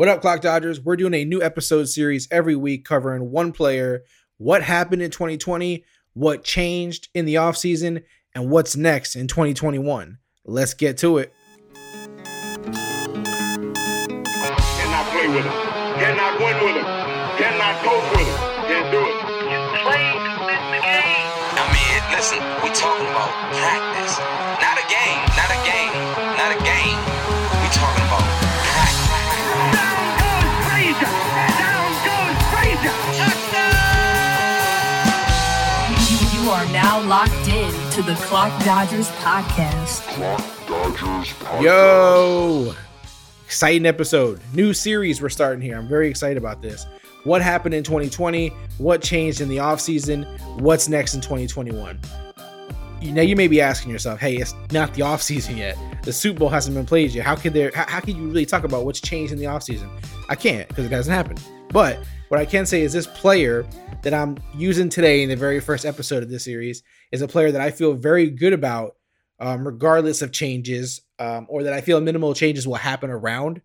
What up, Clock Dodgers? We're doing a new episode series every week covering one player, what happened in 2020, what changed in the offseason, and what's next in 2021. Let's get to it. Cannot play with him. Cannot win with him. Cannot coach with him. Can't do it. You play to the game. I mean, listen, we talking about practice. Not a game, not a game, not a game. We talking about Down goes Frazier. You are now locked in to the Clock Dodgers podcast. Yo, exciting episode, new series we're starting here. I'm very excited about this. What happened in 2020? What changed in the offseason? What's next in 2021? Now you may be asking yourself, "Hey, it's not the offseason yet. The Super Bowl hasn't been played yet. How could there? How, how can you really talk about what's changed in the offseason? I can't because it hasn't happened. But what I can say is this player that I'm using today in the very first episode of this series is a player that I feel very good about um, regardless of changes, um, or that I feel minimal changes will happen around.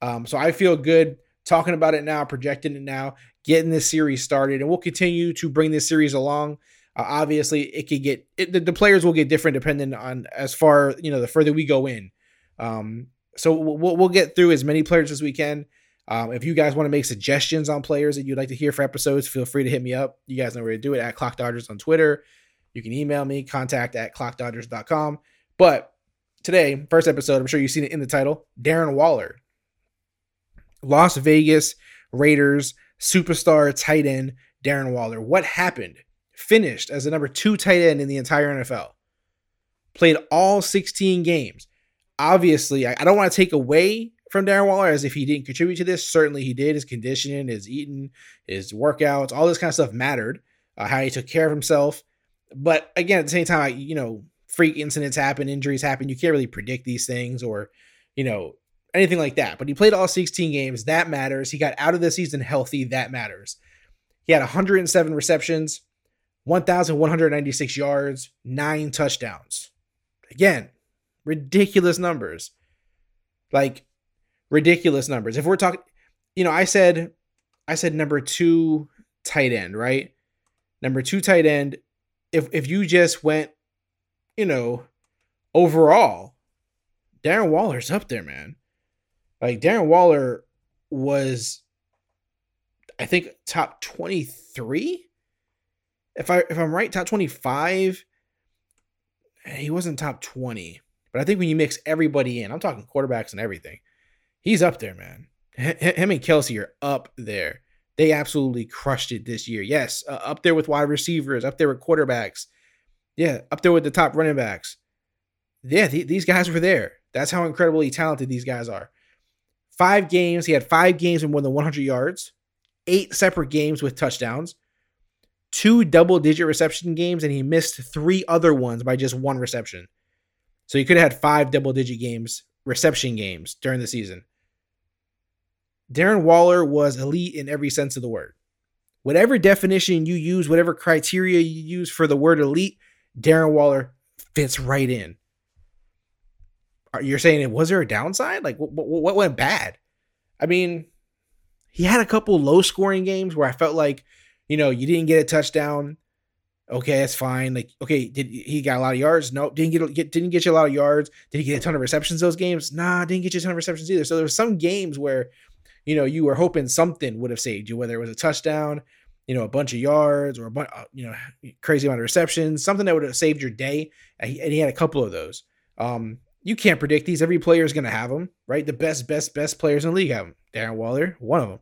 Um, so I feel good talking about it now, projecting it now, getting this series started, and we'll continue to bring this series along. Uh, obviously, it could get it, the, the players will get different depending on as far you know the further we go in. Um, so we'll, we'll get through as many players as we can. Um, if you guys want to make suggestions on players that you'd like to hear for episodes, feel free to hit me up. You guys know where to do it at Clock Dodgers on Twitter. You can email me, contact at clockdodgers.com. But today, first episode, I'm sure you've seen it in the title Darren Waller. Las Vegas Raiders superstar tight end Darren Waller. What happened? Finished as the number two tight end in the entire NFL. Played all 16 games. Obviously, I, I don't want to take away from Darren Waller as if he didn't contribute to this. Certainly he did. His conditioning, his eating, his workouts, all this kind of stuff mattered. Uh, how he took care of himself. But again, at the same time, I, you know, freak incidents happen, injuries happen. You can't really predict these things or, you know, anything like that. But he played all 16 games. That matters. He got out of the season healthy. That matters. He had 107 receptions, 1,196 yards, nine touchdowns. Again, ridiculous numbers. Like, ridiculous numbers. If we're talking, you know, I said, I said number two tight end, right? Number two tight end. If if you just went, you know, overall, Darren Waller's up there, man. Like Darren Waller was, I think, top twenty three. If I if I'm right, top twenty five. He wasn't top twenty, but I think when you mix everybody in, I'm talking quarterbacks and everything, he's up there, man. H- Him and Kelce are up there. They absolutely crushed it this year. Yes, uh, up there with wide receivers, up there with quarterbacks. Yeah, up there with the top running backs. Yeah, th- these guys were there. That's how incredibly talented these guys are. Five games. He had five games with more than 100 yards, eight separate games with touchdowns, two double digit reception games, and he missed three other ones by just one reception. So he could have had five double digit games, reception games during the season. Darren Waller was elite in every sense of the word. Whatever definition you use, whatever criteria you use for the word elite, Darren Waller fits right in. You're saying, it was there a downside? Like, what, what went bad? I mean, he had a couple low scoring games where I felt like, you know, you didn't get a touchdown. Okay, that's fine. Like, okay, did he got a lot of yards? No, didn't get, get didn't get you a lot of yards. Did he get a ton of receptions those games? Nah, didn't get you a ton of receptions either. So there were some games where, you know, you were hoping something would have saved you, whether it was a touchdown, you know, a bunch of yards or a bunch, you know, crazy amount of receptions, something that would have saved your day. And he, and he had a couple of those. Um, you can't predict these. Every player is going to have them, right? The best, best, best players in the league have them. Darren Waller, one of them.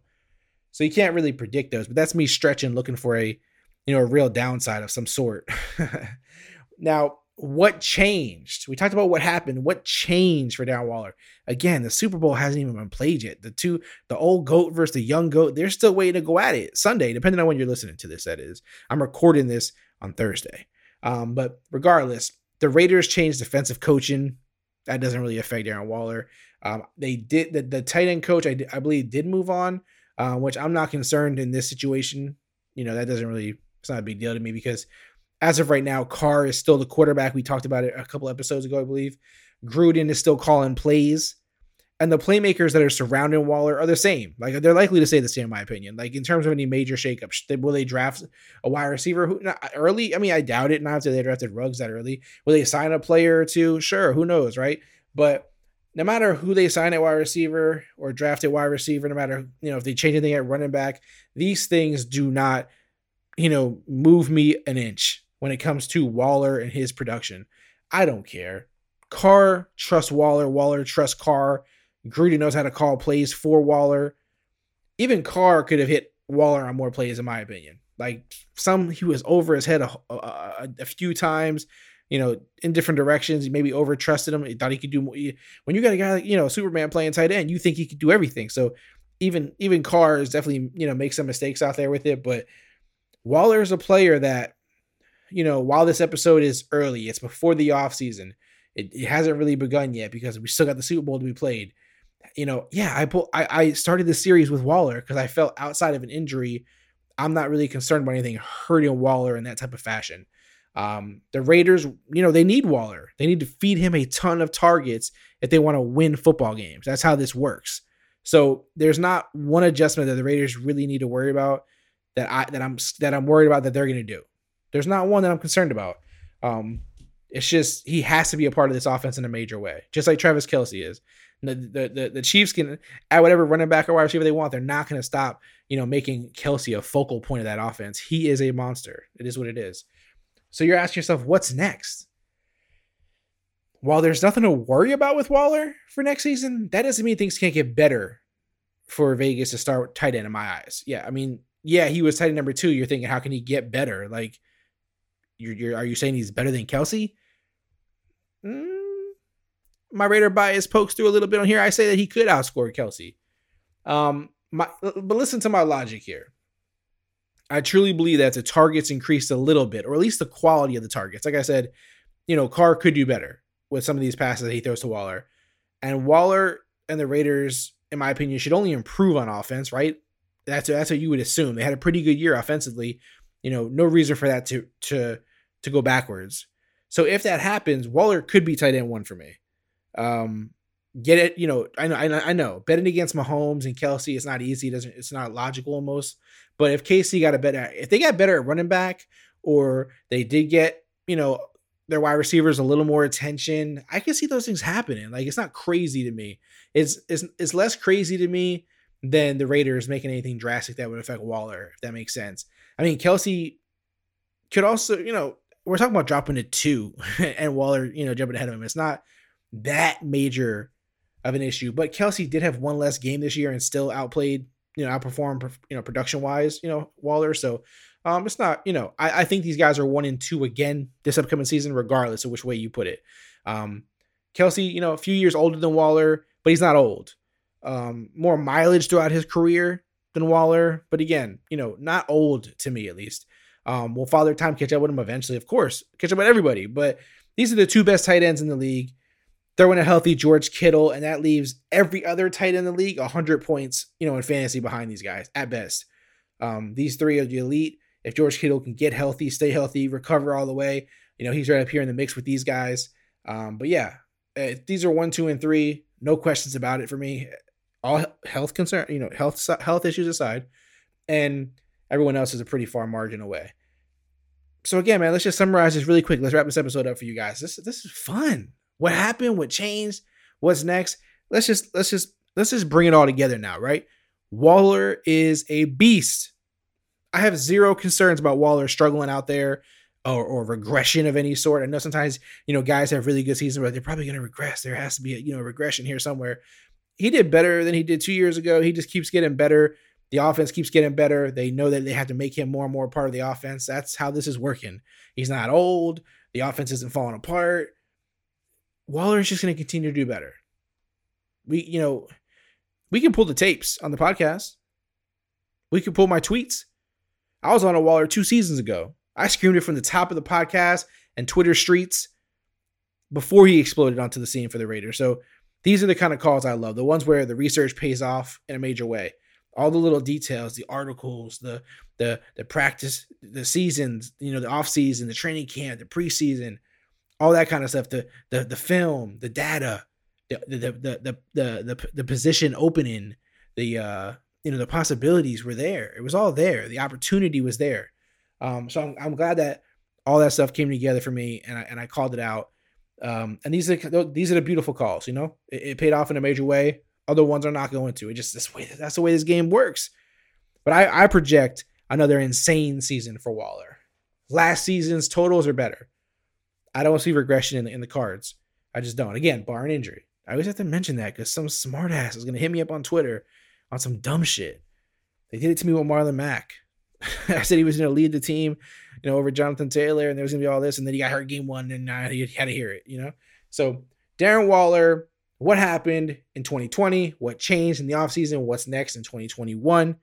So you can't really predict those. But that's me stretching, looking for a, you know, a real downside of some sort. now, what changed? We talked about what happened. What changed for Darren Waller? Again, the Super Bowl hasn't even been played yet. The two, the old goat versus the young goat, they're still waiting to go at it Sunday, depending on when you're listening to this. That is, I'm recording this on Thursday. Um, but regardless, the Raiders changed defensive coaching. That doesn't really affect Darren Waller. Um, they did the, the tight end coach, I, I believe, did move on, uh, which I'm not concerned in this situation. You know, that doesn't really, it's not a big deal to me because as of right now, Carr is still the quarterback. We talked about it a couple episodes ago, I believe. Gruden is still calling plays. and the playmakers that are surrounding Waller are the same. Like they're likely to stay the same, in my opinion. Like in terms of any major shakeups, will they draft a wide receiver who not early? I mean, I doubt it. Not after they drafted Ruggs that early. Will they sign a player or two? Sure, who knows, right? But no matter who they sign at wide receiver or draft a wide receiver, no matter you know if they change anything at running back, these things do not, you know, move me an inch when it comes to Waller and his production. I don't care. Carr trusts Waller. Waller trusts Carr Gruden knows how to call plays for Waller. Even Carr could have hit Waller on more plays, in my opinion. Like some, he was over his head a, a, a few times, you know, in different directions. He maybe over trusted him. He thought he could do more. When you got a guy like, you know, Superman playing tight end, you think he could do everything. So even, even Carr is definitely, you know, make some mistakes out there with it. But Waller is a player that, you know, while this episode is early, it's before the offseason. It, it hasn't really begun yet because we still got the Super Bowl to be played you know, yeah, I pull, I, I started the series with Waller because I felt outside of an injury, I'm not really concerned about anything hurting Waller in that type of fashion. Um, the Raiders, you know, they need Waller. They need to feed him a ton of targets if they want to win football games. That's how this works. So there's not one adjustment that the Raiders really need to worry about that I that I'm that I'm worried about that they're going to do. There's not one that I'm concerned about. Um, it's just he has to be a part of this offense in a major way, just like Travis Kelce is. The, the, the, the Chiefs can add whatever running back or wide receiver they want. They're not going to stop, you know, making Kelce a focal point of that offense. He is a monster. It is what it is. So you're asking yourself, what's next? While there's nothing to worry about with Waller for next season, that doesn't mean things can't get better for Vegas to start tight end in my eyes. Yeah, I mean, yeah, he was tight end number two. You're thinking, how can he get better? Like, you're, you're are you saying he's better than Kelce? Mm, my Raider bias pokes through a little bit on here. I say that he could outscore Kelce. Um, my, but listen to my logic here. I truly believe that the targets increased a little bit, or at least the quality of the targets. Like I said, you know, Carr could do better with some of these passes that he throws to Waller. And Waller and the Raiders, in my opinion, should only improve on offense, right? That's that's what you would assume. They had a pretty good year offensively. You know, no reason for that to to to go backwards. So if that happens, Waller could be tight end one for me. Um, get it, you know, I know, I know, I know, betting against Mahomes and Kelce, is not easy. It doesn't, it's not logical almost. But if KC got a better, if they got better at running back, or they did get, you know, their wide receivers a little more attention, I can see those things happening. Like it's not crazy to me. It's it's it's less crazy to me than the Raiders making anything drastic that would affect Waller, if that makes sense. I mean, Kelce could also, you know, we're talking about dropping to two and Waller, you know, jumping ahead of him. It's not that major of an issue. But Kelce did have one less game this year and still outplayed, you know, outperform you know, production wise, you know, Waller. So um, it's not, you know, I, I think these guys are one and two again this upcoming season, regardless of which way you put it. Um, Kelce you know, a few years older than Waller, but he's not old. Um, more mileage throughout his career than Waller, but again, you know, not old to me at least. Um, will Father Time catch up with him eventually? Of course, catch up with everybody. But these are the two best tight ends in the league throw in a healthy George Kittle, and that leaves every other tight in the league 100 points, you know, in fantasy behind these guys at best. Um, these three are the elite. If George Kittle can get healthy, stay healthy, recover all the way, you know, he's right up here in the mix with these guys. Um, but yeah, uh, these are one, two, and three. No questions about it for me. All health concern, you know, health health issues aside, and everyone else is a pretty far margin away. So again, man, let's just summarize this really quick. Let's wrap this episode up for you guys. This this is fun. What happened? What changed? What's next? Let's just let's just let's just bring it all together now, right? Waller is a beast. I have zero concerns about Waller struggling out there or, or regression of any sort. I know sometimes, you know, guys have really good seasons, but they're probably going to regress. There has to be a, you know, regression here somewhere. He did better than he did two years ago. He just keeps getting better. The offense keeps getting better. They know that they have to make him more and more part of the offense. That's how this is working. He's not old. The offense isn't falling apart. Waller is just going to continue to do better. We, you know, we can pull the tapes on the podcast. We can pull my tweets. I was on a Waller two seasons ago. I screamed it from the top of the podcast and Twitter streets before he exploded onto the scene for the Raiders. So these are the kind of calls I love. The ones where the research pays off in a major way. All the little details, the articles, the the the practice, the seasons, you know, the off season, the training camp, the preseason, all that kind of stuff, the the the film, the data, the the the the the, the, the position opening, the uh, you know the possibilities were there. It was all there. The opportunity was there. Um, so I'm, I'm glad that all that stuff came together for me, and I and I called it out. Um, and these are these are the beautiful calls. You know, it, it paid off in a major way. Other ones are not going to. It just this way. That's the way this game works. But I, I project another insane season for Waller. Last season's totals are better. I don't see regression in the, in the cards. I just don't. Again, bar an injury. I always have to mention that because some smartass is gonna hit me up on Twitter on some dumb shit. They did it to me with Marlon Mack. I said he was gonna lead the team, you know, over Jonathan Taylor, and there was gonna be all this, and then he got hurt game one, and I had to hear it, you know. So Darren Waller, what happened in 2020? What changed in the offseason? What's next in 2021?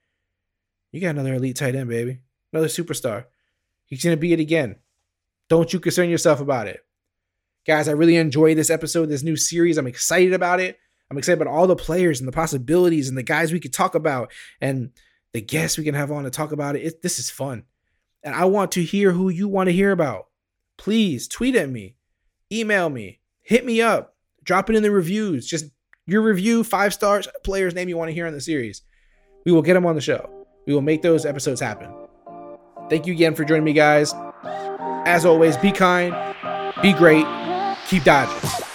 You got another elite tight end, baby. Another superstar. He's gonna be it again. Don't you concern yourself about it. Guys, I really enjoyed this episode, this new series. I'm excited about it. I'm excited about all the players and the possibilities and the guys we could talk about and the guests we can have on to talk about it. it this is fun. And I want to hear who you want to hear about. Please tweet at me, email me, hit me up, drop it in the reviews. Just your review, five stars, players' name you want to hear in the series. We will get them on the show. We will make those episodes happen. Thank you again for joining me, guys. As always, be kind, be great, keep dodging.